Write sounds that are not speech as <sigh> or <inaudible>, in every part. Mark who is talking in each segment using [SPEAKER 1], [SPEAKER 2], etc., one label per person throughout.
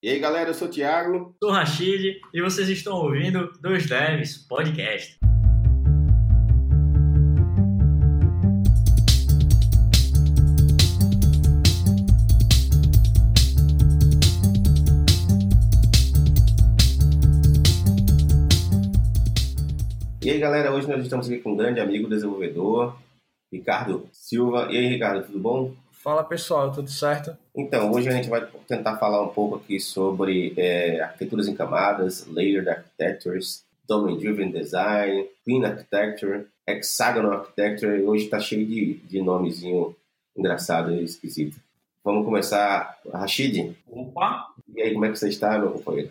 [SPEAKER 1] E aí, galera, eu sou o Thiago.
[SPEAKER 2] Sou o Rashid e vocês estão ouvindo Dois Devs Podcast.
[SPEAKER 1] E aí, galera, hoje nós estamos aqui com um grande amigo desenvolvedor, Ricardo Silva. E aí, Ricardo, tudo bom?
[SPEAKER 3] Fala pessoal, tudo certo?
[SPEAKER 1] Então, hoje a gente vai tentar falar um pouco aqui sobre é, arquiteturas em camadas, layered architectures, domain-driven design, clean architecture, hexagonal architecture. Hoje está cheio de, de nomezinho engraçado e esquisito. Vamos começar, Rashid.
[SPEAKER 2] Opa!
[SPEAKER 1] E aí, como é que você está, meu companheiro?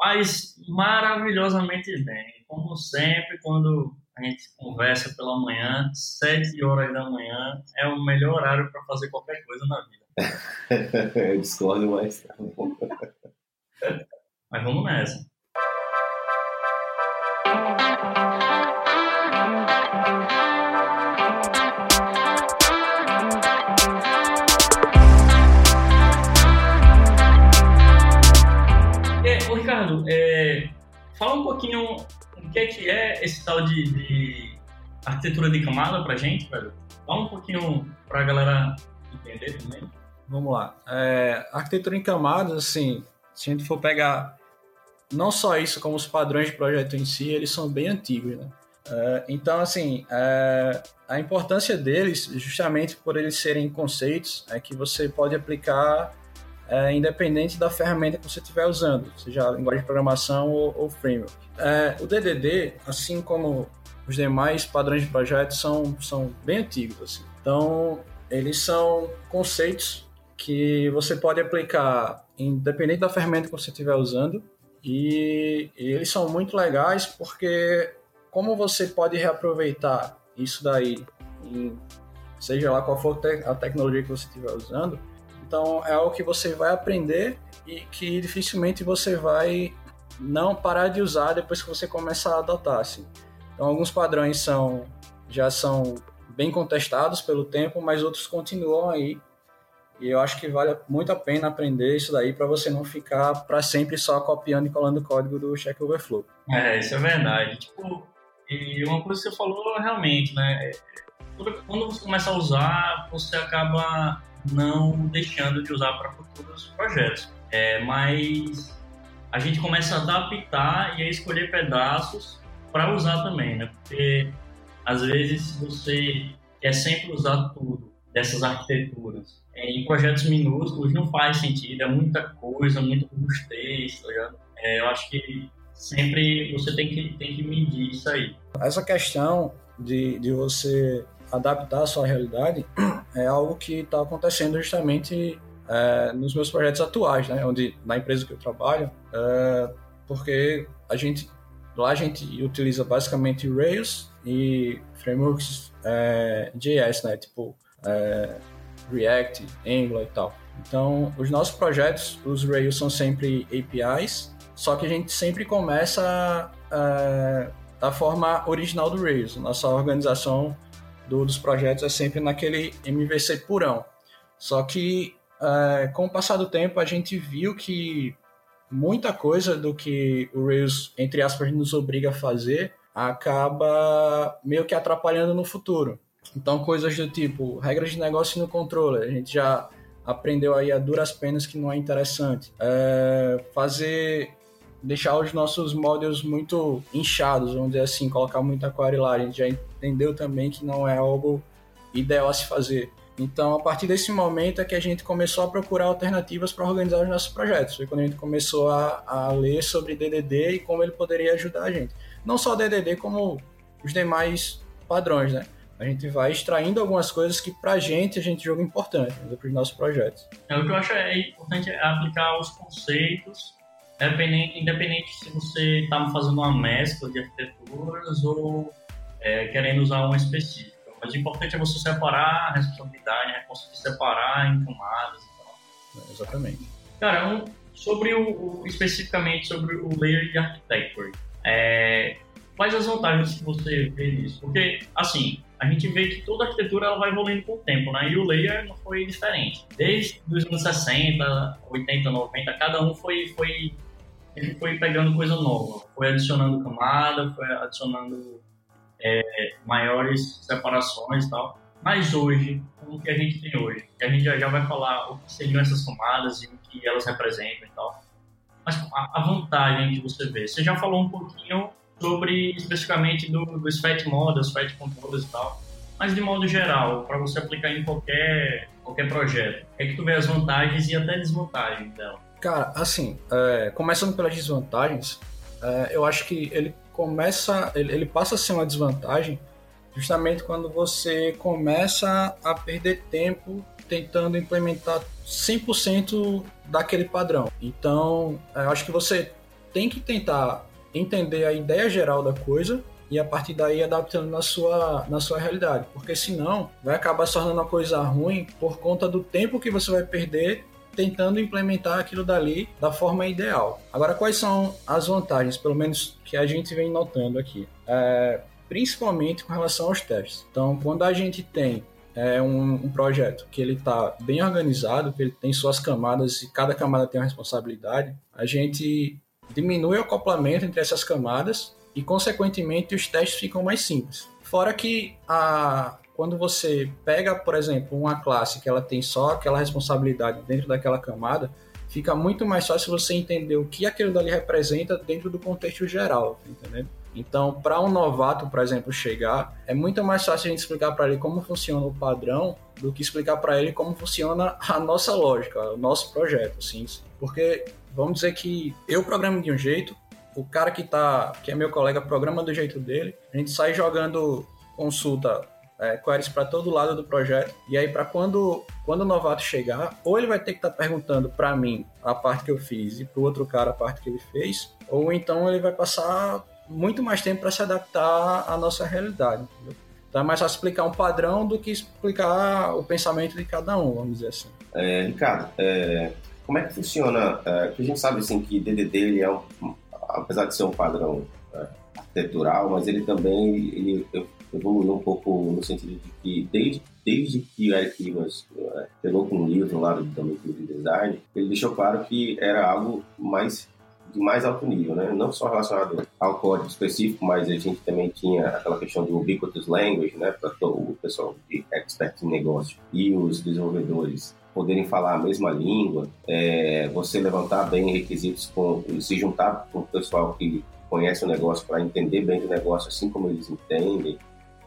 [SPEAKER 2] Mas maravilhosamente bem. Como sempre, quando a gente conversa pela manhã, sete horas da manhã é o melhor horário para fazer qualquer coisa na vida. <laughs>
[SPEAKER 1] Eu discordo, mas. tá
[SPEAKER 2] mas vamos nessa. É, ô Ricardo, é, fala um pouquinho o que é que é esse tal de, de arquitetura de camada pra gente, velho? Fala um pouquinho pra galera entender também.
[SPEAKER 3] Vamos lá. É, arquitetura em camadas, assim, se a gente for pegar não só isso, como os padrões de projeto em si, eles são bem antigos, né? É, então, assim, é, a importância deles, justamente por eles serem conceitos, é que você pode aplicar é, independente da ferramenta que você estiver usando, seja linguagem de programação ou, ou framework. É, o DDD, assim como os demais padrões de projeto, são, são bem antigos. Assim. Então, eles são conceitos que você pode aplicar independente da ferramenta que você estiver usando e, e eles são muito legais porque como você pode reaproveitar isso daí, em, seja lá qual for a tecnologia que você estiver usando, então é algo que você vai aprender e que dificilmente você vai não parar de usar depois que você começar a adotar. Assim. Então alguns padrões são já são bem contestados pelo tempo, mas outros continuam aí. E eu acho que vale muito a pena aprender isso daí para você não ficar para sempre só copiando e colando o código do Check Overflow.
[SPEAKER 2] É, isso é verdade. Tipo, e uma coisa que você falou realmente, né? Quando você começa a usar, você acaba não deixando de usar para futuros projetos. É, mas a gente começa a adaptar e a escolher pedaços para usar também, né? Porque às vezes você quer sempre usar tudo dessas arquiteturas. É, em projetos minúsculos não faz sentido, é muita coisa, muito robustez, tá ligado? É, eu acho que sempre você tem que, tem que medir isso aí.
[SPEAKER 3] Essa questão de, de você adaptar a sua realidade é algo que está acontecendo justamente é, nos meus projetos atuais, né? Onde na empresa que eu trabalho, é, porque a gente lá a gente utiliza basicamente Rails e frameworks é, JS, né? Tipo é, React, Angular e tal. Então, os nossos projetos, os Rails são sempre APIs, só que a gente sempre começa é, da forma original do Rails. Nossa organização do, dos projetos é sempre naquele MVC purão. Só que é, com o passar do tempo a gente viu que muita coisa do que o Rails, entre aspas, nos obriga a fazer acaba meio que atrapalhando no futuro. Então coisas do tipo regras de negócio no controle, a gente já aprendeu aí a duras penas que não é interessante. É, fazer deixar os nossos modelos muito inchados, vamos dizer assim, colocar muita lá. A gente já entendeu também que não é algo ideal a se fazer. Então, a partir desse momento é que a gente começou a procurar alternativas para organizar os nossos projetos. Foi quando a gente começou a, a ler sobre DDD e como ele poderia ajudar a gente. Não só DDD, como os demais padrões, né? A gente vai extraindo algumas coisas que para a gente a gente joga importante né, para os nossos projetos.
[SPEAKER 2] É, o que eu acho é importante é aplicar os conceitos independente, independente se você está fazendo uma mescla de arquiteturas ou é, querendo usar uma específica. Mas o importante é você separar a responsabilidade, né? conseguir separar em camadas e tal.
[SPEAKER 3] É, exatamente.
[SPEAKER 2] Cara, um, sobre o, o, especificamente sobre o layer de architecture, é, quais as vantagens que você vê nisso? Porque, assim, a gente vê que toda arquitetura ela vai evoluindo com o tempo, né? E o layer não foi diferente. Desde os anos 60, 80, 90, cada um foi, foi, ele foi pegando coisa nova, foi adicionando camada, foi adicionando é, maiores separações e tal. Mas hoje, com o que a gente tem hoje, que a gente já, já vai falar o que seriam essas camadas e o que elas representam e tal. Mas a, a vantagem que você vê, você já falou um pouquinho sobre especificamente do, do SFAT Models, SFAT Controllers e tal, mas de modo geral, para você aplicar em qualquer, qualquer projeto, é que tu vê as vantagens e até desvantagens dela.
[SPEAKER 3] Cara, assim, é, começando pelas desvantagens, é, eu acho que ele começa, ele, ele passa a ser uma desvantagem justamente quando você começa a perder tempo tentando implementar 100% daquele padrão. Então, é, eu acho que você tem que tentar entender a ideia geral da coisa e a partir daí adaptando na sua, na sua realidade, porque senão vai acabar se tornando uma coisa ruim por conta do tempo que você vai perder tentando implementar aquilo dali da forma ideal. Agora, quais são as vantagens, pelo menos que a gente vem notando aqui? É, principalmente com relação aos testes. Então, quando a gente tem é, um, um projeto que ele está bem organizado, que ele tem suas camadas e cada camada tem uma responsabilidade, a gente diminui o acoplamento entre essas camadas e, consequentemente, os testes ficam mais simples. Fora que a, quando você pega, por exemplo, uma classe que ela tem só aquela responsabilidade dentro daquela camada, fica muito mais fácil você entender o que aquilo dali representa dentro do contexto geral, entendendo? Então, para um novato, por exemplo, chegar, é muito mais fácil a gente explicar para ele como funciona o padrão do que explicar para ele como funciona a nossa lógica, o nosso projeto, assim. Porque vamos dizer que eu programo de um jeito, o cara que tá, que é meu colega programa do jeito dele, a gente sai jogando consulta é, queries para todo lado do projeto. E aí, para quando, quando o novato chegar, ou ele vai ter que estar tá perguntando para mim a parte que eu fiz e para o outro cara a parte que ele fez, ou então ele vai passar muito mais tempo para se adaptar à nossa realidade. Entendeu? Então é mais fácil explicar um padrão do que explicar o pensamento de cada um, vamos dizer assim.
[SPEAKER 1] É, Ricardo, é, como é que funciona? É, a gente sabe assim que DDD ele é um, apesar de ser um padrão é, arquitetural, mas ele também ele evoluiu um pouco no sentido de que desde desde que o Eric Rivas é, pegou com um livro lá do também de design, ele deixou claro que era algo mais de mais alto nível, né? Não só relacionado ao código específico, mas a gente também tinha aquela questão do ubiquitous language, né? Para o pessoal de expert em negócio e os desenvolvedores poderem falar a mesma língua, é, você levantar bem requisitos com, se juntar com o pessoal que conhece o negócio para entender bem do negócio, assim como eles entendem,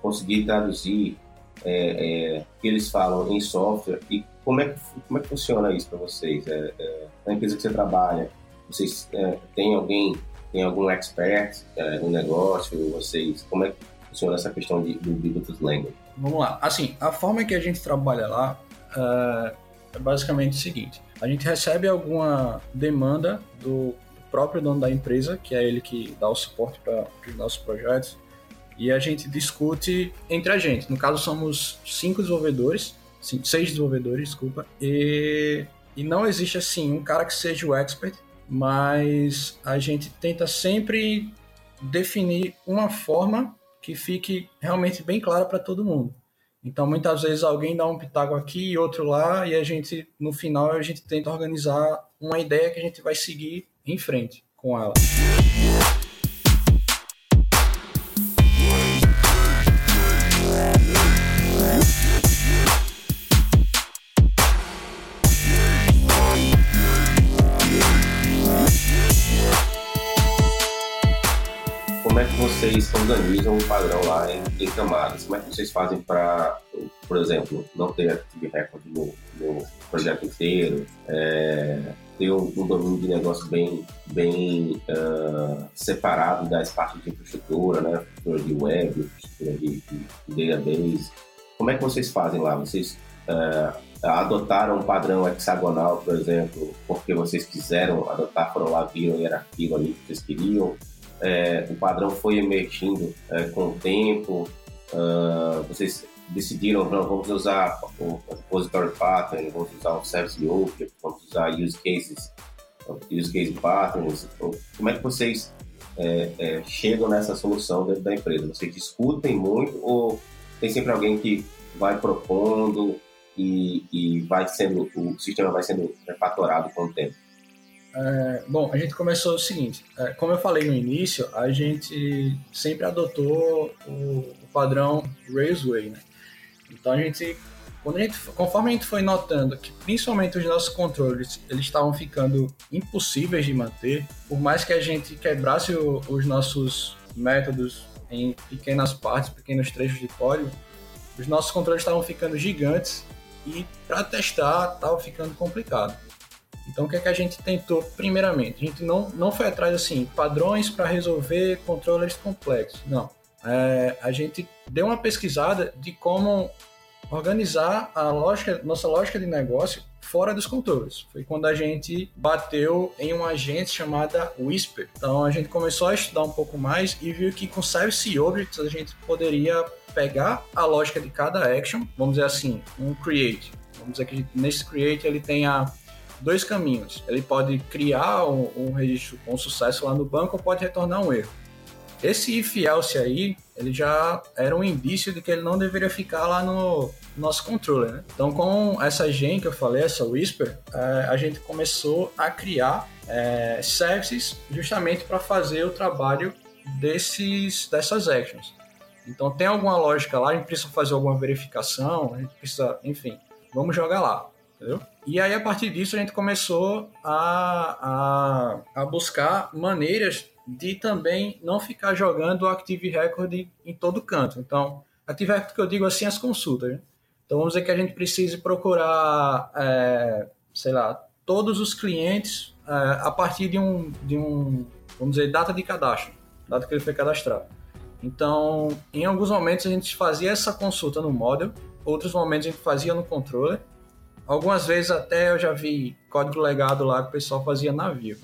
[SPEAKER 1] conseguir traduzir é, é, o que eles falam em software e como é que, como é que funciona isso para vocês? É, é, na empresa que você trabalha, vocês é, têm alguém, tem algum expert é, no negócio? Vocês, como é que funciona essa questão de, do Bigotus Language?
[SPEAKER 3] Vamos lá. Assim, a forma que a gente trabalha lá uh, é basicamente o seguinte: a gente recebe alguma demanda do próprio dono da empresa, que é ele que dá o suporte para os nossos projetos, e a gente discute entre a gente. No caso, somos cinco desenvolvedores, cinco, seis desenvolvedores, desculpa, e, e não existe assim um cara que seja o expert mas a gente tenta sempre definir uma forma que fique realmente bem clara para todo mundo. Então, muitas vezes alguém dá um pitaco aqui e outro lá, e a gente, no final, a gente tenta organizar uma ideia que a gente vai seguir em frente com ela.
[SPEAKER 1] Vocês organizam o padrão lá em, em, camadas? Como é que vocês fazem para, por exemplo, não ter active record no, no projeto inteiro? É, ter um, um, domínio de negócio bem, bem uh, separado das partes de infraestrutura, né? Infraestrutura de web, infraestrutura de, de database. Como é que vocês fazem lá? Vocês uh, adotaram um padrão hexagonal, por exemplo, porque vocês quiseram adotar, foram lá, viram e era aquilo ali que vocês queriam? É, o padrão foi emergindo é, com o tempo, uh, vocês decidiram, não, vamos usar o repository pattern, vamos usar o service object, vamos usar use cases, use case patterns, como é que vocês é, é, chegam nessa solução dentro da empresa? Vocês discutem muito ou tem sempre alguém que vai propondo e, e vai sendo o sistema vai sendo refatorado com o tempo.
[SPEAKER 3] É, bom, a gente começou o seguinte, é, como eu falei no início, a gente sempre adotou o, o padrão Railsway, né? Então a gente, quando a gente, conforme a gente foi notando que principalmente os nossos controles eles estavam ficando impossíveis de manter, por mais que a gente quebrasse o, os nossos métodos em pequenas partes, pequenos trechos de código, os nossos controles estavam ficando gigantes e para testar estava ficando complicado. Então, o que, é que a gente tentou primeiramente? A gente não, não foi atrás assim, padrões para resolver controles complexos. Não. É, a gente deu uma pesquisada de como organizar a lógica, nossa lógica de negócio fora dos controles. Foi quando a gente bateu em uma agente chamada Whisper. Então a gente começou a estudar um pouco mais e viu que com Service Objects a gente poderia pegar a lógica de cada action, vamos dizer assim, um create. Vamos dizer que nesse create ele tenha dois caminhos. Ele pode criar um, um registro com sucesso lá no banco ou pode retornar um erro. Esse if else aí, ele já era um indício de que ele não deveria ficar lá no nosso controller, né? Então, com essa gen que eu falei, essa Whisper, é, a gente começou a criar é, services justamente para fazer o trabalho desses, dessas actions. Então, tem alguma lógica lá, a gente precisa fazer alguma verificação, a gente precisa, enfim, vamos jogar lá entendeu? E aí, a partir disso, a gente começou a, a, a buscar maneiras de também não ficar jogando o Active Record em todo canto. Então, Active Record que eu digo assim, as consultas. Né? Então, vamos dizer que a gente precise procurar, é, sei lá, todos os clientes é, a partir de um, de um, vamos dizer, data de cadastro, data que ele foi cadastrado. Então, em alguns momentos a gente fazia essa consulta no model, outros momentos a gente fazia no controller, Algumas vezes até eu já vi código legado lá que o pessoal fazia navio.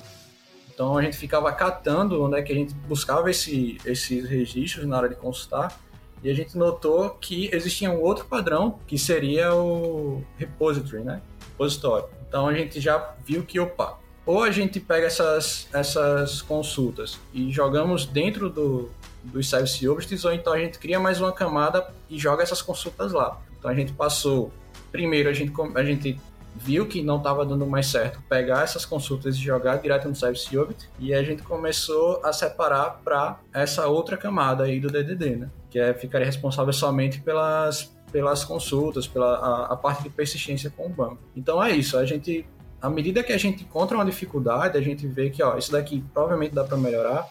[SPEAKER 3] Então a gente ficava catando onde é que a gente buscava esse, esses registros na hora de consultar e a gente notou que existia um outro padrão que seria o repository, né? Repositório. Então a gente já viu que, opa, ou a gente pega essas, essas consultas e jogamos dentro do, dos service objects, ou então a gente cria mais uma camada e joga essas consultas lá. Então a gente passou primeiro a gente, a gente viu que não estava dando mais certo pegar essas consultas e jogar direto no Service Object e a gente começou a separar para essa outra camada aí do DDD, né? Que é ficaria responsável somente pelas pelas consultas, pela a, a parte de persistência com o banco. Então é isso, a gente à medida que a gente encontra uma dificuldade, a gente vê que ó, isso daqui provavelmente dá para melhorar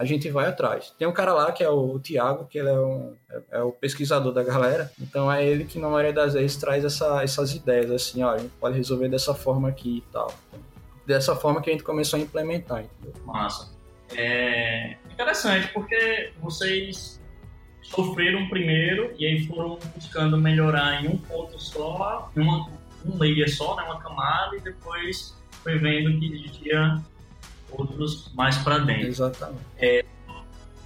[SPEAKER 3] a gente vai atrás. Tem um cara lá que é o Tiago, que ele é, um, é, é, o pesquisador da galera, então é ele que na maioria das vezes traz essa, essas ideias, assim, ó, a gente pode resolver dessa forma aqui e tal. Dessa forma que a gente começou a implementar, entendeu?
[SPEAKER 2] Massa. É interessante, porque vocês sofreram primeiro e aí foram buscando melhorar em um ponto só, uma, um layer só, né, uma camada, e depois foi vendo que existia outros mais para dentro.
[SPEAKER 3] Exatamente.
[SPEAKER 2] É,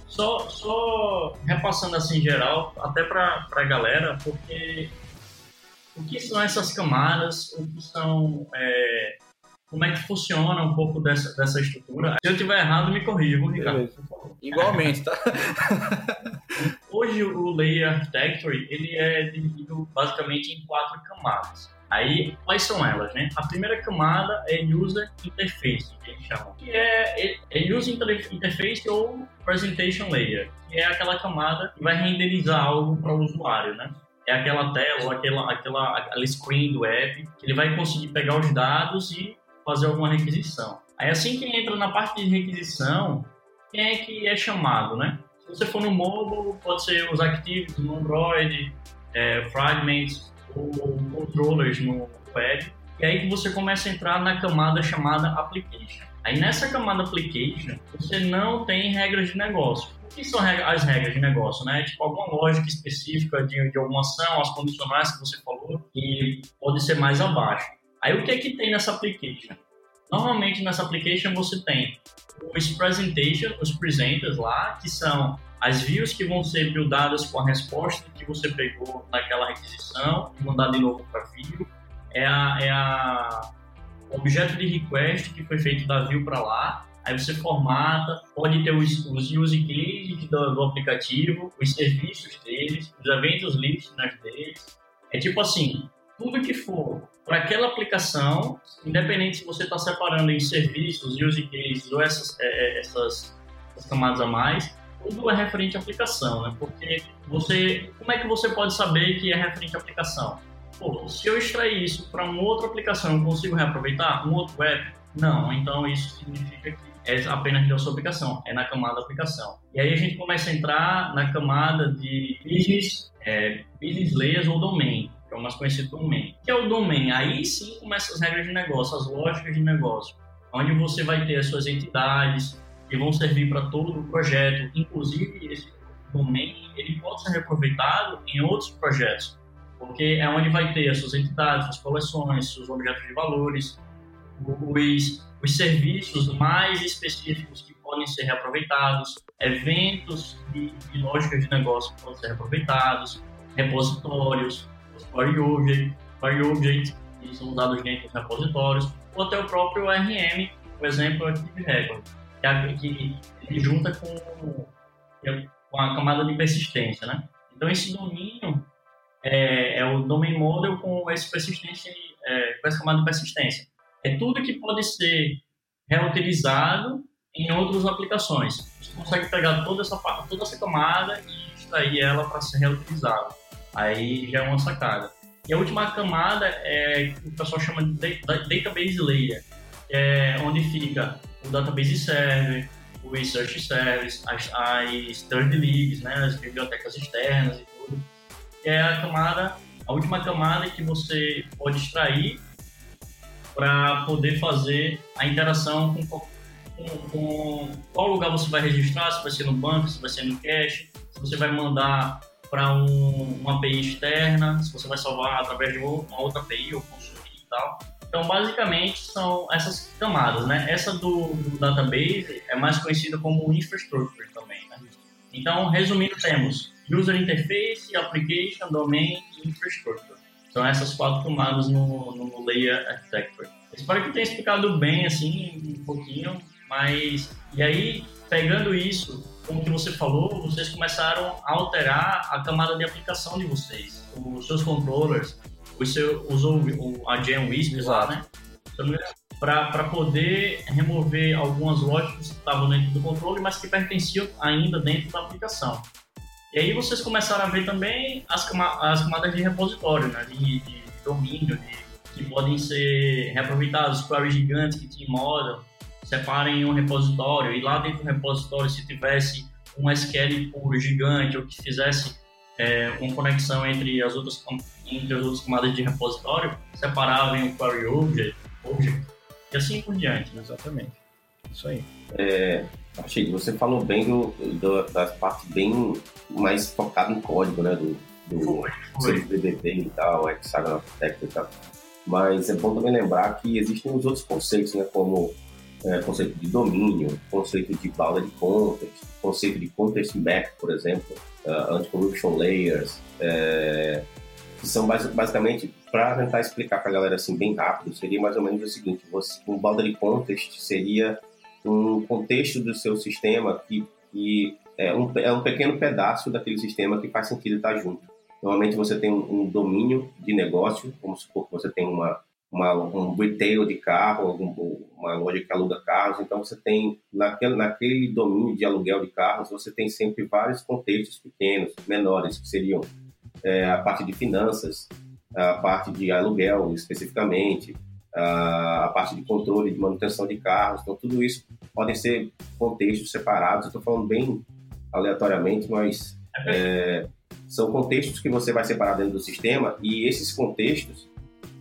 [SPEAKER 2] só, só repassando assim em geral, até para a galera, porque o que são essas camadas, o que são. É, como é que funciona um pouco dessa, dessa estrutura. Se eu estiver errado, me corrija, Ricardo.
[SPEAKER 3] Igualmente, tá? <laughs>
[SPEAKER 2] Hoje o Layer Architecture ele é dividido basicamente em quatro camadas. Aí, quais são elas, né? A primeira camada é User Interface, que eles chamam, que é, é User Interface ou Presentation Layer, que é aquela camada que vai renderizar algo para o usuário, né? É aquela tela aquela, aquela, aquela screen do app que ele vai conseguir pegar os dados e fazer alguma requisição. Aí, assim que entra na parte de requisição, quem é que é chamado, né? Se você for no mobile, pode ser os Activities no Android, é, Fragments, ou controllers no web, e aí que você começa a entrar na camada chamada application. Aí nessa camada application, você não tem regras de negócio. O que são as regras de negócio, né? Tipo, alguma lógica específica de, de alguma ação, as condicionais que você falou, e pode ser mais abaixo. Aí o que é que tem nessa application? Normalmente nessa application você tem os presentation, os presenters lá, que são as views que vão ser buildadas com a resposta que você pegou naquela requisição mandar de novo para view. É a, é a objeto de request que foi feito da view para lá. aí você formata, pode ter os, os use cases do, do, aplicativo, os serviços deles, os eventos listeners deles. É tipo assim, tudo que for para aquela aplicação, independente se você está separando em serviços, use cases ou essas, é, é, essas, essas camadas a mais, tudo é referente à aplicação, né? Porque você, como é que você pode saber que é referente à aplicação? Pô, se eu extrair isso para uma outra aplicação, eu consigo reaproveitar um outro app? Não, então isso significa que é apenas da sua aplicação, é na camada aplicação. E aí a gente começa a entrar na camada de business, é, business layers ou domain, que é o mais conhecido domain. Que é o domain, aí sim começam as regras de negócio, as lógicas de negócio, onde você vai ter as suas entidades que vão servir para todo o projeto, inclusive esse domain, ele pode ser reaproveitado em outros projetos, porque é onde vai ter as suas entidades, suas coleções, seus objetos de valores, os, os serviços mais específicos que podem ser reaproveitados, eventos de, de lógicas de negócio que podem ser reaproveitados, repositórios, os Query Object, que são usados dentro dos repositórios, ou até o próprio RM, por exemplo, Active Record, que, que, junta com, com a camada de persistência, né? Então, esse domínio é, é o domain model com esse persistência, é, com essa camada de persistência é tudo que pode ser reutilizado em outras aplicações. Você consegue pegar toda essa parte, toda essa camada e extrair ela para ser reutilizada. Aí já é uma sacada. E a última camada é o que o pessoal chama de database layer, é onde fica o database server, o research service, as, as third leagues, né, as bibliotecas externas e tudo. Que é a camada, a última camada que você pode extrair para poder fazer a interação com, com, com, qual lugar você vai registrar, se vai ser no banco, se vai ser no cache, se você vai mandar para um, uma API externa, se você vai salvar através de uma outra API ou consumir e tal. Então, basicamente, são essas camadas, né? Essa do, do database é mais conhecida como infrastructure também, né? Então, resumindo, temos User Interface, Application, Domain e Infrastructure. São essas quatro camadas no, no Layer Architecture. Espero que tenha explicado bem, assim, um pouquinho, mas... E aí, pegando isso, como que você falou, vocês começaram a alterar a camada de aplicação de vocês. Os seus controllers, você usou o, a GenWisp lá, né? Para poder remover algumas lógicas que estavam dentro do controle, mas que pertenciam ainda dentro da aplicação. E aí vocês começaram a ver também as, as camadas de repositório, né? de, de domínio, de, que podem ser reaproveitados, queries gigantes que te model, separem um repositório e lá dentro do repositório, se tivesse um SQL puro gigante ou que fizesse é, uma conexão entre as outras entre as outras camadas de repositório, separavam o query object, object e assim por diante.
[SPEAKER 3] Né? Exatamente. Isso aí.
[SPEAKER 1] É, Achei que você falou bem do, do, das partes bem mais focado em código, né? Do, do BDP e tal, Hexagon Architecture e tal. Mas é bom também lembrar que existem os outros conceitos, né? Como é, conceito de domínio, conceito de bounded context, conceito de context map, por exemplo, uh, anti-corruption layers, é, são basicamente, para tentar explicar para a galera assim bem rápido, seria mais ou menos o seguinte: você, um bounded context seria um contexto do seu sistema que, que é, um, é um pequeno pedaço daquele sistema que faz sentido estar junto. Normalmente você tem um, um domínio de negócio, como supor que você tem uma, uma, um retail de carro, uma loja que aluga carros, então você tem, naquele, naquele domínio de aluguel de carros, você tem sempre vários contextos pequenos, menores, que seriam é, a parte de finanças, a parte de aluguel especificamente, a parte de controle de manutenção de carros. Então, tudo isso podem ser contextos separados. Estou falando bem aleatoriamente, mas é, são contextos que você vai separar dentro do sistema e esses contextos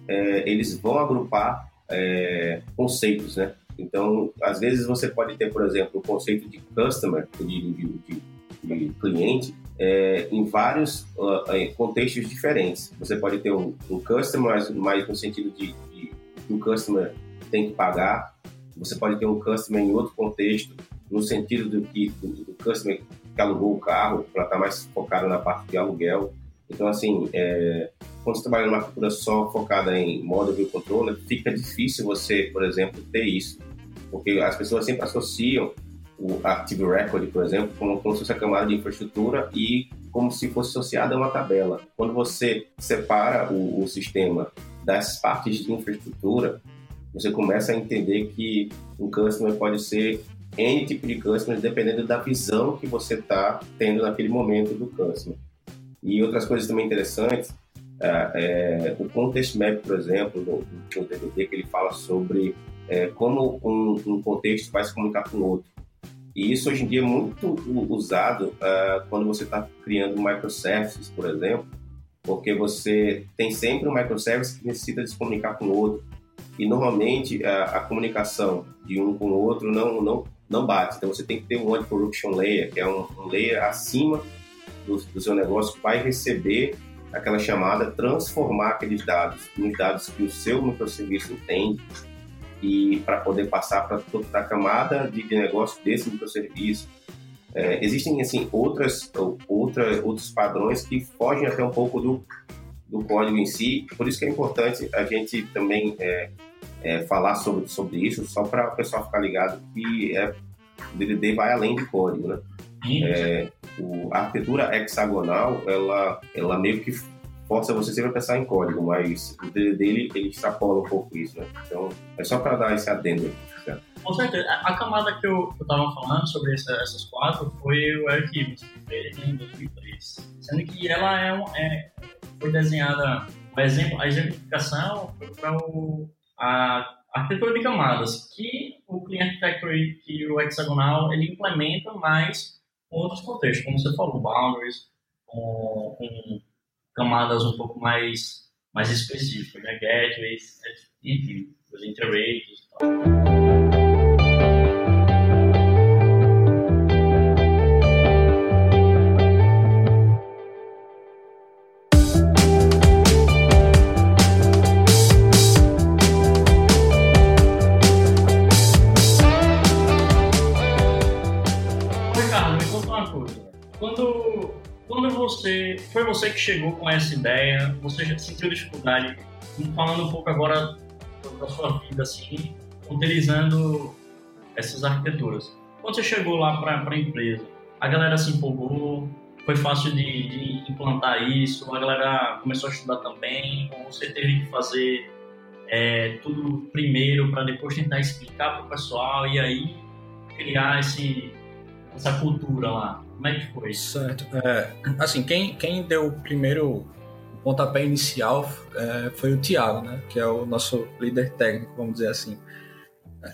[SPEAKER 1] é, eles vão agrupar é, conceitos, né? Então, às vezes você pode ter, por exemplo, o conceito de customer, de, de, de, de cliente, é, em vários uh, contextos diferentes. Você pode ter um, um customer mais no sentido de, que o customer tem que pagar. Você pode ter um customer em outro contexto, no sentido do que do customer que alugou o carro, para estar tá mais focado na parte de aluguel. Então, assim, é, quando você trabalha numa arquitetura só focada em modo view controller, fica difícil você, por exemplo, ter isso. porque as pessoas sempre associam o Active Record, por exemplo, como, como se fosse a camada de infraestrutura e como se fosse associada a uma tabela. Quando você separa o, o sistema das partes de infraestrutura, você começa a entender que um customer pode ser N tipo de customer, dependendo da visão que você está tendo naquele momento do customer. E outras coisas também interessantes, é, é, o Context Map, por exemplo, no, no DVD, que ele fala sobre é, como um, um, contexto vai se comunicar com o outro. E isso hoje em dia é muito usado uh, quando você está criando microservices, por exemplo, porque você tem sempre um microservice que necessita se comunicar com o outro. E normalmente a, a comunicação de um com o outro não, não, não bate. Então você tem que ter um anti-corruption layer, que é um, um layer acima do, do, seu negócio que vai receber aquela chamada, transformar aqueles dados nos dados que o seu microserviço entende e para poder passar para toda a camada de, de negócio desse microserviço. É, existem assim outras, outra, outros padrões que fogem até um pouco do, do código em si, por isso que é importante a gente também é, é, falar sobre, sobre isso, só para o pessoal ficar ligado que é, o DDD vai além de código, né? É, o, a arquitetura hexagonal, ela, ela meio que força você sempre a pensar em código, mas o DDD ele, ele extrapola um pouco isso, né? Então, é só para dar esse adendo.
[SPEAKER 2] Né? Com certeza. A, camada que eu, estava falando sobre essa, essas quatro foi o Eric que fez em 2003. Sendo que ela é, um, é foi desenhada, o exemplo, a exemplificação foi para a arquitetura de camadas, que o Clean Factory e o Hexagonal ele implementa mais outros contextos, como você falou, boundaries, com, com camadas um pouco mais, mais específicas, né? gateways, enfim, os interrates e tal. Foi você que chegou com essa ideia? Você já sentiu dificuldade? Falando um pouco agora da sua vida, assim, utilizando essas arquiteturas. Quando você chegou lá para a empresa, a galera se empolgou? Foi fácil de, de, implantar isso? A galera começou a estudar também? Ou você teve que fazer é, tudo primeiro para depois tentar explicar para o pessoal e aí criar esse, essa cultura lá? Como é que foi?
[SPEAKER 3] Certo. É, assim, quem, quem deu o primeiro pontapé inicial é, foi o Thiago, né? Que é o nosso líder técnico, vamos dizer assim.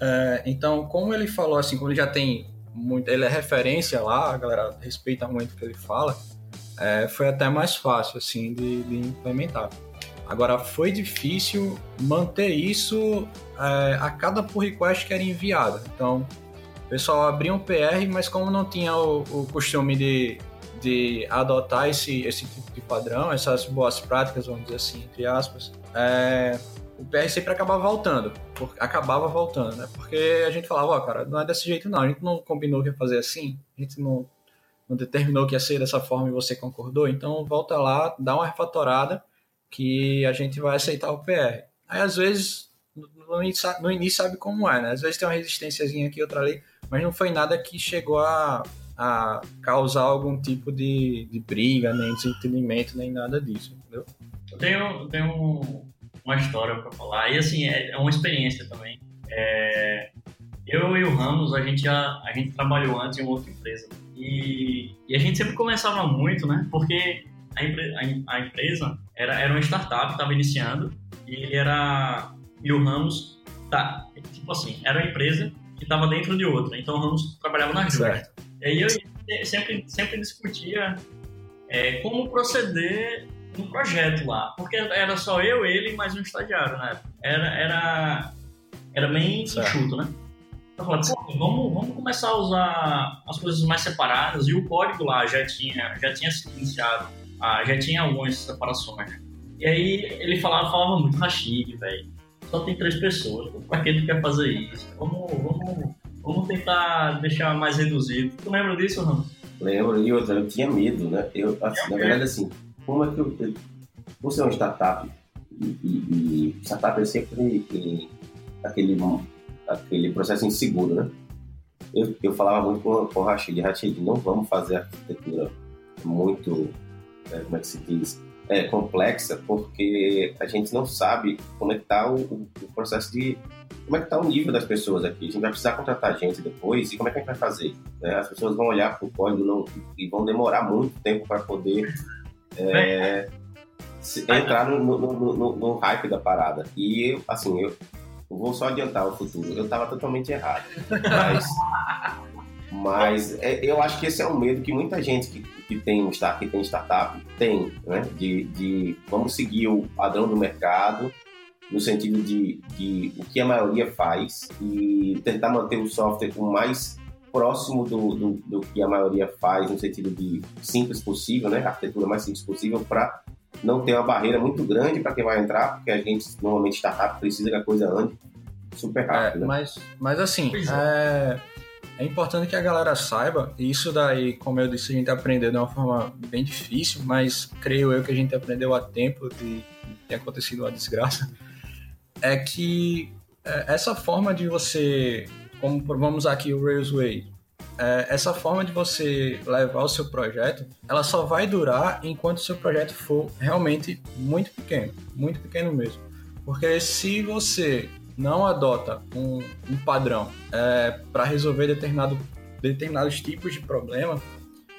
[SPEAKER 3] É, então, como ele falou assim, como ele já tem muito, ele é referência lá, a galera respeita muito o que ele fala, é, foi até mais fácil assim de, de, implementar. Agora foi difícil manter isso é, a cada pull request que era enviado. Então pessoal abria um PR, mas como não tinha o, o costume de, de adotar esse, esse tipo de padrão, essas boas práticas, vamos dizer assim, entre aspas, é, o PR sempre acabava voltando. Por, acabava voltando, né? Porque a gente falava, ó, oh, cara, não é desse jeito não, a gente não combinou que ia fazer assim, a gente não, não determinou que ia ser dessa forma e você concordou, então volta lá, dá uma refatorada que a gente vai aceitar o PR. Aí às vezes no início, sabe como é, né? Às vezes tem uma resistênciazinha aqui, outra ali, mas não foi nada que chegou a, a causar algum tipo de, de briga, nem desentendimento, nem nada disso, entendeu?
[SPEAKER 2] Eu tenho, tenho uma história para falar, e assim, é, é uma experiência também. É, eu e o Ramos, a gente, já, a gente trabalhou antes em uma outra empresa, e, e a gente sempre começava muito, né? Porque a, a, a empresa era, era uma startup, estava iniciando, e ele era e o Ramos, tá, tipo assim, era uma empresa que estava dentro de outra, então o Ramos trabalhava na duas. E aí eu sempre, sempre discutia é, como proceder no projeto lá, porque era só eu, ele e mais um estagiário, né? Era, era, era bem enxuto, né? Eu falei, pô, vamos, vamos começar a usar as coisas mais separadas e o código lá já tinha, já tinha sido iniciado, ah, já tinha algumas separações. E aí ele falava, falava muito Rashid, velho só tem três pessoas. Pra que tu quer fazer isso? Vamos, vamos, vamos tentar deixar mais reduzido. Tu lembra disso, Ramos?
[SPEAKER 1] Lembro, e outra, eu tinha medo, né? Eu, assim, na verdade, assim, como é que eu. eu você é uma startup, e, e, e startup é sempre em, aquele, aquele processo inseguro, né? Eu, eu falava muito com, com o Rachid, Rachid, não vamos fazer arquitetura muito, é, como é que se diz, é, complexa, porque a gente não sabe como é que está o, o, processo de como é que está o nível das pessoas aqui. A gente vai precisar contratar gente depois e como é que a gente vai fazer? Né? As pessoas vão olhar para o código não, e vão demorar muito tempo para poder é, se, entrar no, no, no, no, hype da parada. E eu, assim, eu, eu vou só adiantar o futuro. Eu estava totalmente errado. Mas, mas é, eu acho que esse é um medo que muita gente que, que, tem, que tem startup tem, né? De, de vamos seguir o padrão do mercado, no sentido de, de o que a maioria faz e tentar manter o software o mais próximo do, do, do, que a maioria faz, no sentido de simples possível, né? A arquitetura mais simples possível para não ter uma barreira muito grande para quem vai entrar, porque a gente normalmente startup precisa que a coisa ande super rápido. É,
[SPEAKER 3] né? mas, mas assim, é. É, importante que a galera saiba, e isso daí, como eu disse, a gente aprendeu de uma forma bem difícil, mas creio eu que a gente aprendeu a tempo de ter acontecido uma desgraça, é que é, essa forma de você, como vamos usar aqui o Railsway, é, essa forma de você levar o seu projeto, ela só vai durar enquanto o seu projeto for realmente muito pequeno, muito pequeno mesmo. Porque se você não adota um, um padrão é, para resolver determinado, determinados tipos de problema,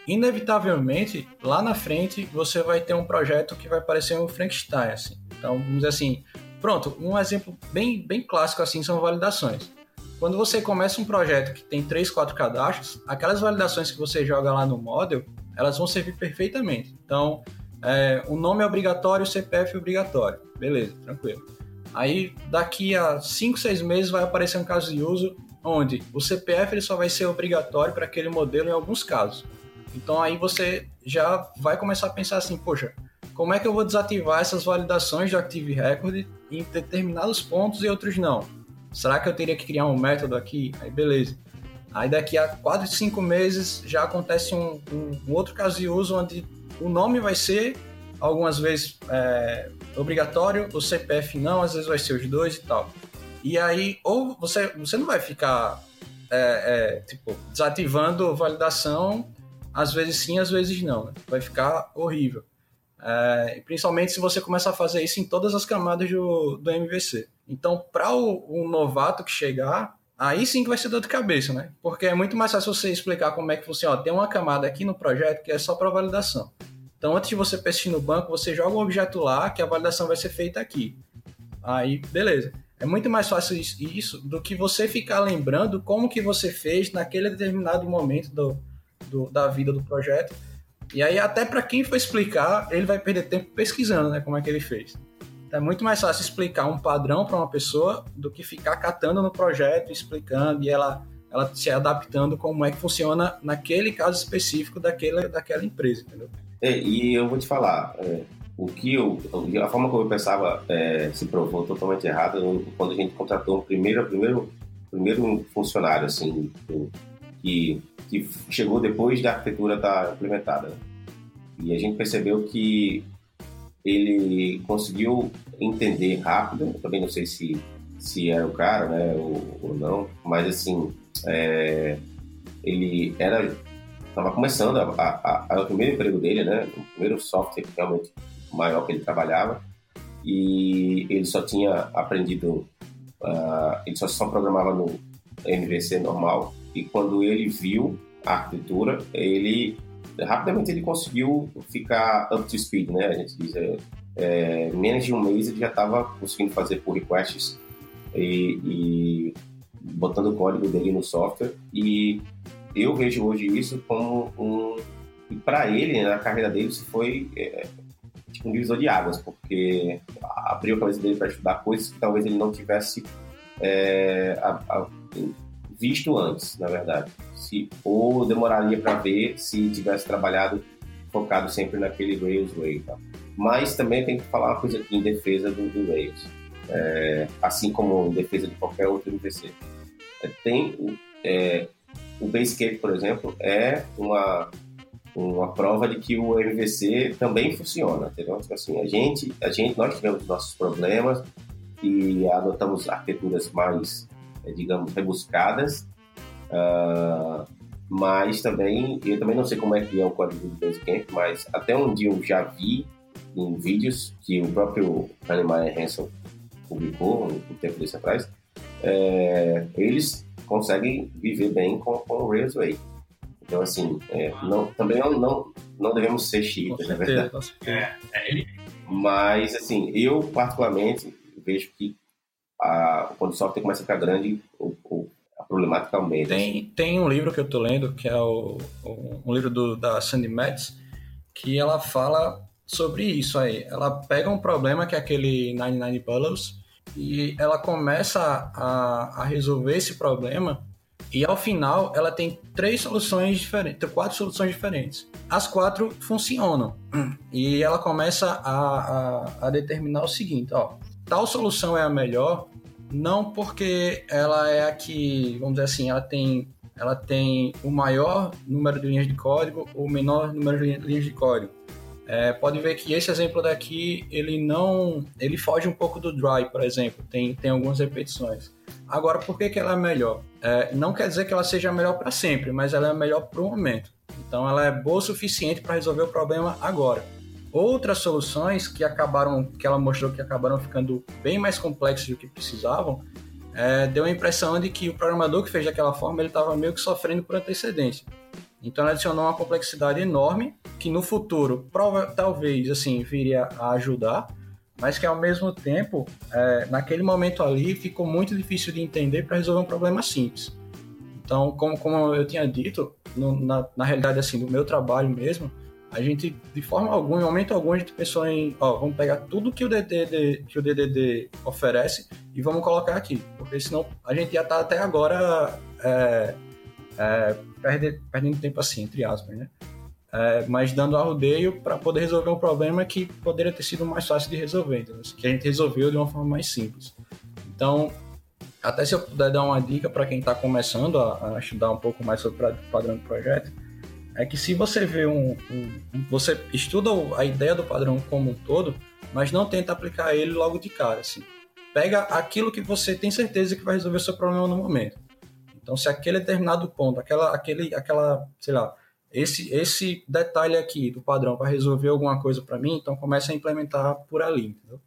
[SPEAKER 3] inevitavelmente lá na frente você vai ter um projeto que vai parecer um Frankenstein. Assim. Então, vamos dizer assim, pronto, um exemplo bem, bem clássico assim são validações. Quando você começa um projeto que tem três, quatro cadastros, aquelas validações que você joga lá no model, elas vão servir perfeitamente. Então, é, o nome é obrigatório, o CPF é obrigatório. Beleza, tranquilo. Aí, daqui a 5, 6 meses, vai aparecer um caso de uso onde o CPF ele só vai ser obrigatório para aquele modelo em alguns casos. Então, aí você já vai começar a pensar assim, poxa, como é que eu vou desativar essas validações do Active Record em determinados pontos e outros não? Será que eu teria que criar um método aqui? Aí beleza. Aí daqui a 4, 5 meses já acontece um, um, um, outro caso de uso onde o nome vai ser algumas vezes é, obrigatório, o CPF não, às vezes vai ser os dois e tal. E aí, ou você, você não vai ficar é, é, tipo, desativando validação, às vezes sim, às vezes não. Né? Vai ficar horrível. É, principalmente se você começar a fazer isso em todas as camadas do, do MVC. Então, para o, novato que chegar, aí sim que vai ser dor de cabeça, né? Porque é muito mais fácil você explicar como é que funciona. Ó, tem uma camada aqui no projeto que é só para validação. Então, antes de você persistir no banco, você joga um objeto lá que a validação vai ser feita aqui. Aí, beleza. É muito mais fácil isso do que você ficar lembrando como que você fez naquele determinado momento do, do da vida do projeto e aí, até para quem for explicar, ele vai perder tempo pesquisando, né? Como é que ele fez. Então, é muito mais fácil explicar um padrão para uma pessoa do que ficar catando no projeto, explicando e ela, ela se adaptando como é que funciona naquele caso específico daquela, daquela empresa, entendeu?
[SPEAKER 1] É, e eu vou te falar, é, o que eu, a forma como eu pensava é, se provou totalmente errada quando a gente contratou um primeiro, primeiro, primeiro funcionário, assim, que que chegou depois da arquitetura estar tá implementada. E a gente percebeu que ele conseguiu entender rápido, também não sei se, se era o cara, né, ou, ou não, mas assim, é, ele era estava começando a, a, a, o primeiro emprego dele, né, o primeiro software realmente maior que ele trabalhava, e ele só tinha aprendido, uh, ele só, só programava no MVC normal, e quando ele viu a arquitetura, ele rapidamente ele conseguiu ficar up to speed, né? A gente diz, é, é, menos de um mês ele já estava conseguindo fazer pull requests e, e, botando o código dele no software. E eu vejo hoje isso como um. Para ele, na carreira dele, isso foi é, tipo um divisor de águas, porque abriu a cabeça dele para estudar coisas que talvez ele não tivesse é, a, a, visto antes, na verdade. Se, ou demoraria para ver se tivesse trabalhado focado sempre naquele Rails Way. Tá? Mas também tem que falar uma coisa aqui em defesa do, do Rails, é, assim como em defesa de qualquer outro MVC. É, tem é, o Basecamp, por exemplo, é uma uma prova de que o MVC também funciona, entendeu? Então, assim, a gente, a gente, nós tivemos nossos problemas e adotamos arquiteturas mais digamos, rebuscadas, uh, mas também, eu também não sei como é que é o código do Basecamp, mas até onde eu já vi em vídeos que o próprio Hannemeyer Hansen publicou um tempo desse atrás, é, eles conseguem viver bem com, com o Railsway. Então, assim, é, não, também não, não, não devemos ser chiitas, na verdade. É, é, Mas, assim, eu particularmente vejo que a, quando o software começa a ficar grande, o, o, a problemática aumenta.
[SPEAKER 3] Tem, assim. tem um livro que eu estou lendo, que é o, o, um livro do, da Sandy Metz, que ela fala sobre isso aí. Ela pega um problema que é aquele 99 Bullets e ela começa a, a resolver esse problema e ao final ela tem três soluções diferentes, quatro soluções diferentes. As quatro funcionam. <clears throat> E ela começa a, a, a determinar o seguinte, ó, tal solução é a melhor, não porque ela é a que, vamos dizer assim, ela tem ela tem o maior número de linhas de código ou o menor número de linhas de código é, pode ver que esse exemplo daqui, ele não, ele foge um pouco do dry, por exemplo, tem, tem algumas repetições. Agora, por que, que ela é melhor? É, não quer dizer que ela seja melhor para sempre, mas ela é melhor para o momento. Então, ela é boa o suficiente para resolver o problema agora. Outras soluções que acabaram, que ela mostrou que acabaram ficando bem mais complexas do que precisavam, é, deu a impressão de que o programador que fez daquela forma ele estava meio que sofrendo por antecedência. Então ela adicionou uma complexidade enorme que no futuro prova, talvez assim viria a ajudar, mas que ao mesmo tempo, é, naquele momento ali, ficou muito difícil de entender para resolver um problema simples. Então, como, como eu tinha dito, no, na, na realidade assim do meu trabalho mesmo, a gente de forma alguma, em momento algum, a gente pensou em, ó, vamos pegar tudo que o DDD, que o DDD oferece e vamos colocar aqui, porque senão a gente já está até agora é, é, perde, perdendo tempo assim, entre aspas, né? É, mas dando arrodeio para poder resolver um problema que poderia ter sido mais fácil de resolver, entendeu? que a gente resolveu de uma forma mais simples. Então, até se eu puder dar uma dica para quem está começando a, a, estudar um pouco mais sobre o padrão do projeto, é que se você vê um, um, você estuda a ideia do padrão como um todo, mas não tenta aplicar ele logo de cara, assim. Pega aquilo que você tem certeza que vai resolver o seu problema no momento. Então, se aquele determinado ponto, aquela, aquele, aquela, sei lá, esse, esse detalhe aqui do padrão vai resolver alguma coisa para mim, então comece a implementar por ali, entendeu?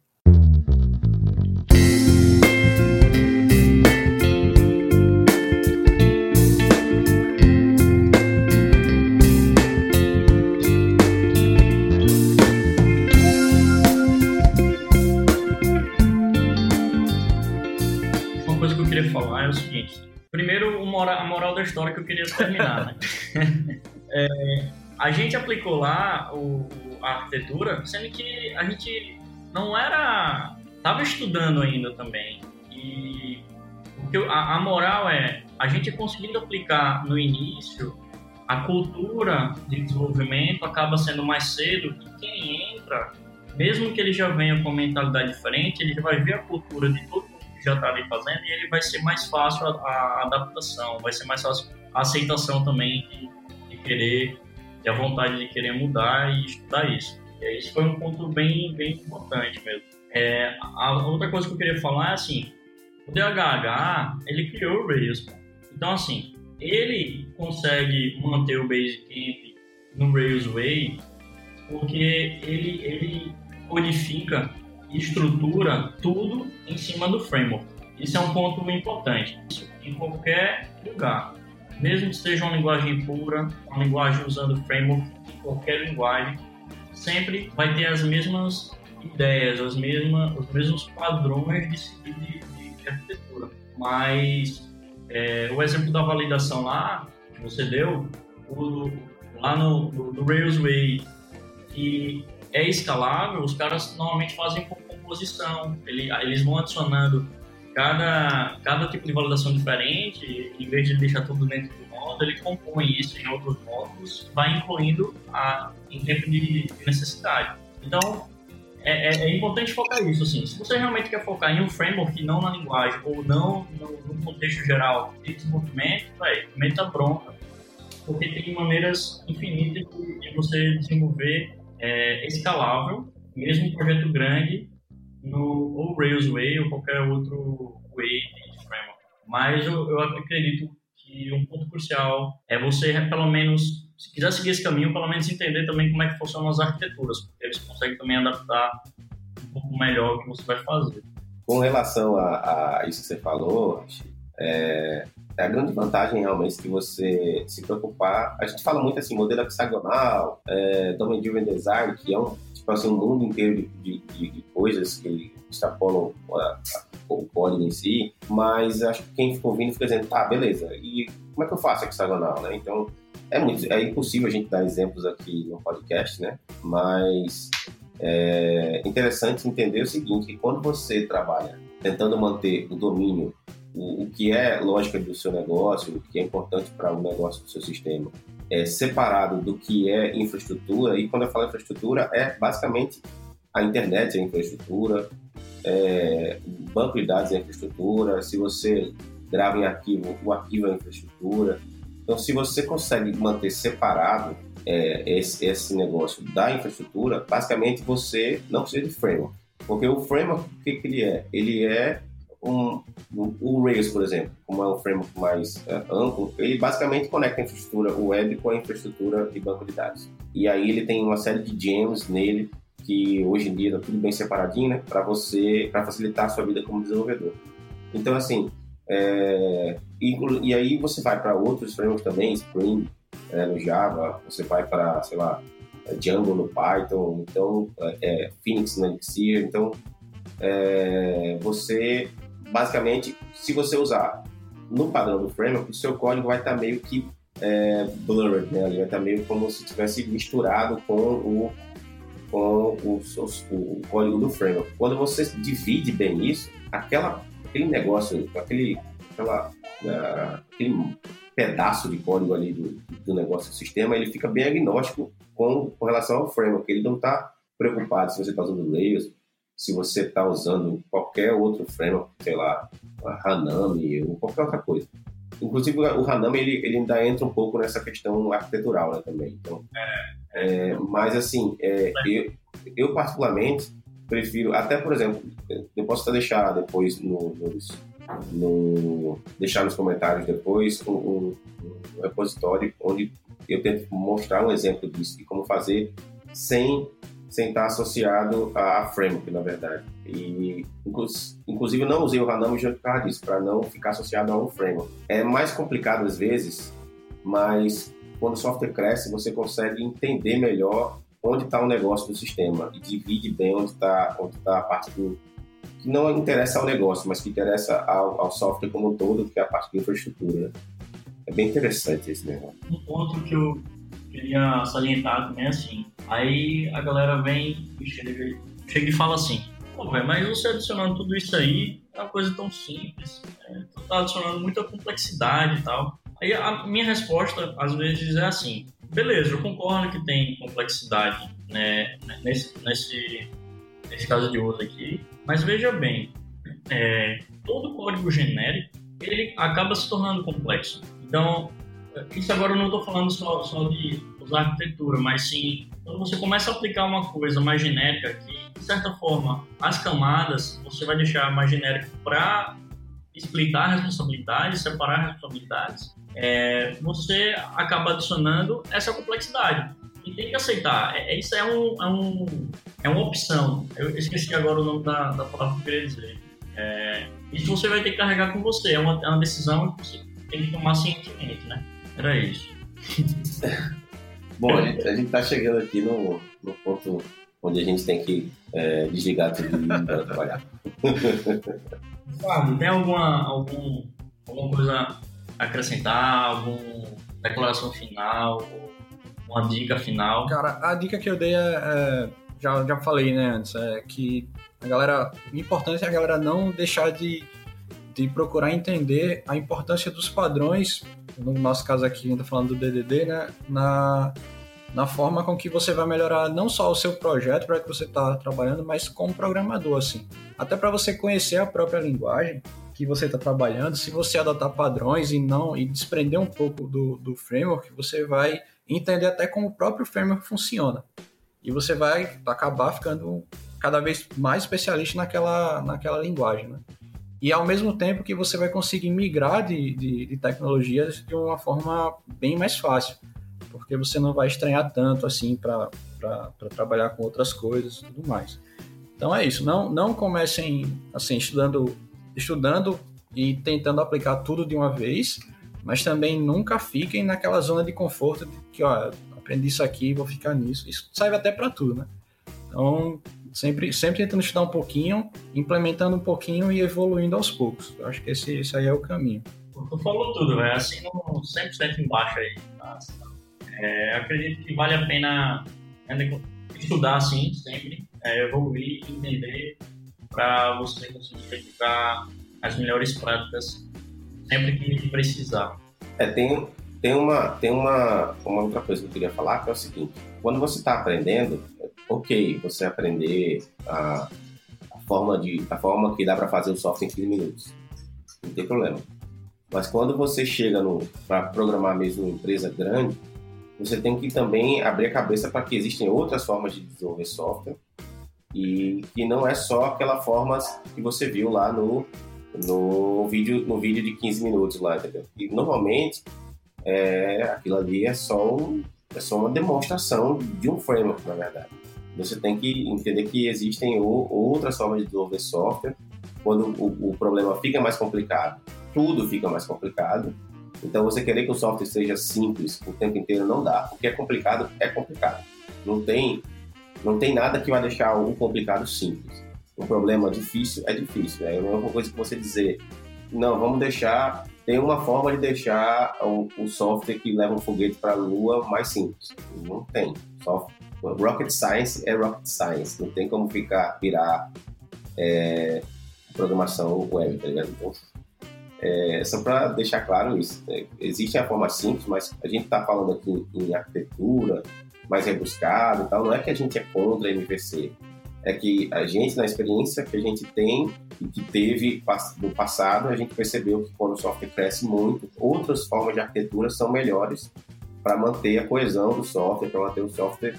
[SPEAKER 2] Uma coisa que eu queria falar é o seguinte: Primeiro, a moral da história que eu queria terminar. Né? <laughs> é, a gente aplicou lá o, a arquitetura, sendo que a gente não era. estava estudando ainda também. E a, a moral é: a gente conseguindo aplicar no início, a cultura de desenvolvimento acaba sendo mais cedo e quem entra, mesmo que ele já venha com mentalidade diferente, ele vai ver a cultura de todo já está ali fazendo e ele vai ser mais fácil a, a, adaptação, vai ser mais fácil a aceitação também de, de querer, e a vontade de querer mudar e estudar isso. E isso foi um ponto bem, bem importante mesmo. É, a outra coisa que eu queria falar é assim, o DHH, ele criou o Rails. Então, assim, ele consegue manter o Basecamp no Rails Way porque ele, ele codifica estrutura tudo em cima do framework. Isso é um ponto importante. Em qualquer lugar, mesmo que seja uma linguagem pura, uma linguagem usando framework, qualquer linguagem, sempre vai ter as mesmas ideias, as mesmas, os mesmos padrões de, de, de arquitetura. Mas é, o exemplo da validação lá, que você deu, o, lá no, no, no Railsway, que é escalável, os caras normalmente fazem por composição. Ele, eles vão adicionando cada, cada tipo de validação diferente, em vez de deixar tudo dentro do módulo, ele compõe isso em outros módulos, vai incluindo a, em tempo de, necessidade. Então, é, é, é, importante focar isso, assim. Se você realmente quer focar em um framework, não na linguagem, ou não no, no contexto geral de desenvolvimento, vai, meta bronca, porque tem maneiras infinitas de, de você desenvolver é, escalável, mesmo um projeto grande, no ou Rails Way ou qualquer outro way de framework. Mas eu, eu acredito que um ponto crucial é você, pelo menos, se quiser seguir esse caminho, pelo menos entender também como é que funcionam as arquiteturas, porque você consegue também adaptar um pouco melhor o que você vai fazer.
[SPEAKER 1] Com relação a, a isso que você falou, é, a grande vantagem realmente que você se preocupar. A gente fala muito assim, modelo hexagonal, é, Domain Driven Design, que é um, tipo assim, um mundo inteiro de, de, de coisas que extrapolam o código em si, mas acho que quem ficou ouvindo fica dizendo, tá, beleza, e como é que eu faço hexagonal, né? Então, é, muito, é impossível a gente dar exemplos aqui no podcast, né? Mas é interessante entender o seguinte, que quando você trabalha tentando manter o domínio, o, o que é lógica do seu negócio, o que é importante para o negócio do seu sistema, é separado do que é infraestrutura, e quando eu falo infraestrutura, é basicamente a internet é infraestrutura, é, banco de dados é infraestrutura, se você grava em arquivo, o arquivo é infraestrutura. Então, se você consegue manter separado é, esse, esse negócio da infraestrutura, basicamente você não precisa de framework. Porque o framework, o que, que ele é? Ele é um, o Rails, por exemplo, como é um framework mais uh, amplo, ele basicamente conecta a infraestrutura web com a infraestrutura de banco de dados. E aí ele tem uma série de gems nele que hoje em dia está tudo bem separadinho, né, para você, para facilitar a sua vida como desenvolvedor. Então, assim, é, e, e, aí você vai para outros frameworks também, Spring, é, no Java, você vai para, sei lá, Django no Python, então é, é Phoenix no Elixir, então é, você basicamente, se você usar no padrão do framework, o seu código vai estar tá meio que é, blurred, né? Ele vai estar tá meio como se tivesse misturado com o com o, o, o, código do framework. Quando você divide bem isso, aquela, aquele negócio, aquele, aquela, uh, aquele pedaço de código ali do, do negócio do sistema, ele fica bem agnóstico com, com relação ao framework. Ele não está preocupado se você está usando Rails, se você está usando qualquer outro framework, sei lá, Hanami ou qualquer outra coisa. Inclusive o Hanami ele, ele ainda entra um pouco nessa questão arquitetural né, também. Então, é, é mas assim, é, eu, eu particularmente prefiro, até por exemplo, eu posso até deixar depois no, nos, no, deixar nos comentários depois um, um, um repositório onde eu tento mostrar um exemplo disso, de como fazer sem sem estar associado a framework, na verdade. E, inclusive, não usei o Hanami já por causa disso, para não ficar associado a um framework. É mais complicado às vezes, mas quando o software cresce, você consegue entender melhor onde está o negócio do sistema e divide bem onde está onde tá a parte do, que não interessa ao negócio, mas que interessa ao, ao software como um todo, que é a parte de infraestrutura. É bem interessante esse negócio.
[SPEAKER 2] Um ponto que eu queria salientar também assim, Aí a galera vem e chega, chega e fala assim: pô, velho, mas você adicionando tudo isso aí é uma coisa tão simples, é, tu tá adicionando muita complexidade e tal. Aí a minha resposta às vezes é assim: beleza, eu concordo que tem complexidade né, nesse, nesse, nesse caso de uso aqui, mas veja bem, é, todo código genérico ele acaba se tornando complexo. Então, isso agora eu não estou falando só, só de usar arquitetura, mas sim quando você começa a aplicar uma coisa mais genérica, que de certa forma as camadas você vai deixar mais genérico para explicar responsabilidades, separar responsabilidades, é, você acaba adicionando essa complexidade. E tem que aceitar. É, é isso é, um, é, um, é uma opção. Eu esqueci agora o nome da, da palavra que eu queria dizer. É, isso você vai ter que carregar com você. É uma, é uma decisão que você tem que tomar cientemente, né? Era isso. <laughs>
[SPEAKER 1] Bom, a gente, a gente tá chegando aqui no, no ponto onde a gente tem que é, desligar tudo para trabalhar. <laughs>
[SPEAKER 2] Fábio, tem alguma, algum, alguma coisa a acrescentar? Alguma declaração final? Uma dica final?
[SPEAKER 3] Cara, a dica que eu dei é, é já, já falei, né, antes, é que a galera, o importante é a galera não deixar de, de procurar entender a importância dos padrões no nosso caso aqui, ainda falando do DDD, né, na, na forma com que você vai melhorar não só o seu projeto para que você está trabalhando, mas como programador, assim. Até para você conhecer a própria linguagem que você está trabalhando, se você adotar padrões e não e desprender um pouco do, do framework, você vai entender até como o próprio framework funciona. E você vai acabar ficando cada vez mais especialista naquela, naquela linguagem, né? E ao mesmo tempo que você vai conseguir migrar de, de, de tecnologias de uma forma bem mais fácil, porque você não vai estranhar tanto assim para trabalhar com outras coisas e tudo mais. Então é isso, não, não comecem assim estudando, estudando e tentando aplicar tudo de uma vez, mas também nunca fiquem naquela zona de conforto de que, ó, aprendi isso aqui, vou ficar nisso. Isso serve até para tudo, né? Então, sempre, sempre tentando estudar um pouquinho, implementando um pouquinho e evoluindo aos poucos. Eu acho que esse, esse aí é o caminho.
[SPEAKER 2] Tu falou tudo, velho. Assim, 100% embaixo aí. Tá? É, acredito que vale a pena estudar, assim, sempre, é, evoluir, entender, para você conseguir aplicar as melhores práticas sempre que precisar.
[SPEAKER 1] É, tem, tem, uma, tem uma, uma outra coisa que eu queria falar, que é o seguinte, quando você está aprendendo, ok, você aprender a, a, forma, de, a forma que dá para fazer o software em 15 minutos, não tem problema. Mas quando você chega para programar mesmo uma empresa grande, você tem que também abrir a cabeça para que existem outras formas de desenvolver software e que não é só aquela forma que você viu lá no, no vídeo no vídeo de 15 minutos lá, entendeu? E normalmente é, aquilo ali é só, um, é só uma demonstração de um framework, na verdade. Você tem que entender que existem outras formas de desenvolver software. Quando o, o problema fica mais complicado, tudo fica mais complicado. Então, você querer que o software seja simples o tempo inteiro não dá. O que é complicado é complicado. Não tem, não tem nada que vai deixar o complicado simples. Um problema difícil é difícil. É a mesma coisa que você dizer, não, vamos deixar. Tem uma forma de deixar o, o software que leva um foguete para a Lua mais simples. Não tem. Software, rocket Science é Rocket Science. Não tem como ficar, virar é, programação web, tá ligado? Então, é, só para deixar claro isso, né? existe a forma simples, mas a gente está falando aqui em arquitetura, mais rebuscado e tal, não é que a gente é contra a MVC, é que a gente, na experiência que a gente tem e que teve no passado, a gente percebeu que quando o software cresce muito, outras formas de arquitetura são melhores para manter a coesão do software, para manter o software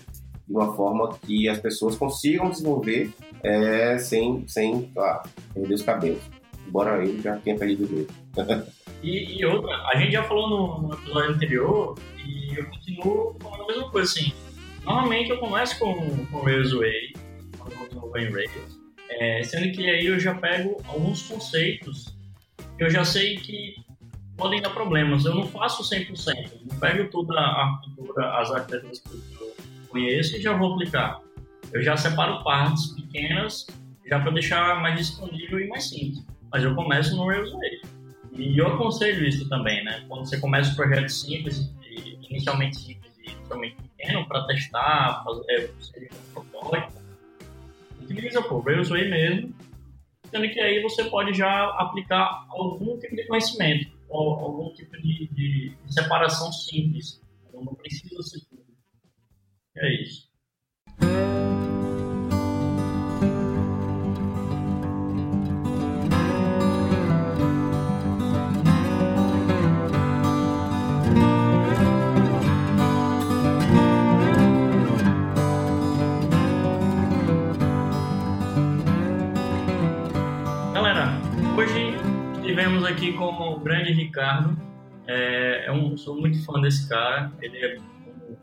[SPEAKER 1] de uma forma que as pessoas consigam desenvolver é, sem, sem ah, perder os cabelos embora ele já tenha perdido o dedo.
[SPEAKER 2] e, e, outra, a gente já falou no, episódio anterior e eu continuo falando a mesma coisa, assim. Normalmente eu começo com, com Railsway, quando eu desenvolver em Rails, é, sendo que aí eu já pego alguns conceitos que eu já sei que podem dar problemas. Eu não faço 100%, eu não pego toda a arquitetura, as arquiteturas que eu conheço e já vou aplicar. Eu já separo partes pequenas já para deixar mais disponível e mais simples mas eu começo no Railsway. E eu aconselho isso também, né? Quando você começa um projeto simples, inicialmente simples e inicialmente pequeno, para testar, fazer um protótipo, utiliza o Railsway mesmo, sendo que aí você pode já aplicar algum tipo de conhecimento, ou algum tipo de, de, separação simples. Então, não precisa ser. É isso. tivemos aqui como o grande Ricardo. É, é um, sou muito fã desse cara. Ele é um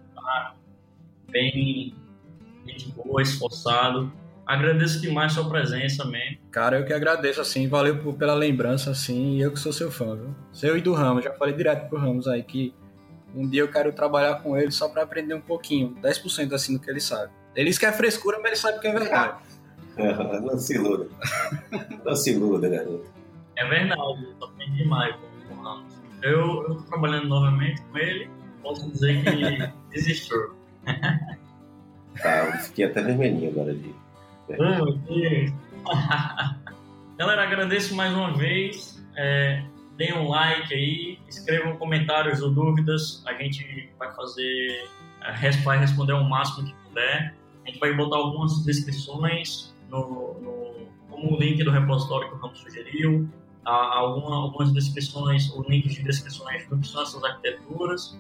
[SPEAKER 2] bem gente boa, esforçado. Agradeço demais sua presença, man.
[SPEAKER 3] Cara, eu que agradeço, assim, valeu por, pela lembrança, assim, e eu que sou seu fã, viu? Seu e do Ramos, já falei direto pro Ramos aí que um dia eu quero trabalhar com ele só para aprender um pouquinho, 10% assim do que ele sabe. Ele diz que é frescura, mas ele sabe que é verdade. <laughs>
[SPEAKER 1] Não se iluda. Não se iluda, garoto.
[SPEAKER 2] É verdade, eu tô aprendendo demais com o Ramos. Eu, eu tô trabalhando novamente com ele, posso dizer que <laughs> desistiu. <laughs>
[SPEAKER 1] tá, eu fiquei até vermelhinho agora de. <laughs>
[SPEAKER 2] Galera, agradeço mais uma vez. É, deem um like aí, escrevam comentários ou dúvidas. A gente vai fazer, vai responder o máximo que puder. A gente vai botar algumas descrições no, no como o link do repositório que o Ramos sugeriu, alguma, algumas descrições, ou links de descrições do que são essas arquiteturas.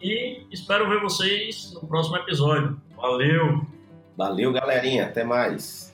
[SPEAKER 2] E espero ver vocês no próximo episódio. Valeu!
[SPEAKER 1] Valeu, galerinha. Até mais.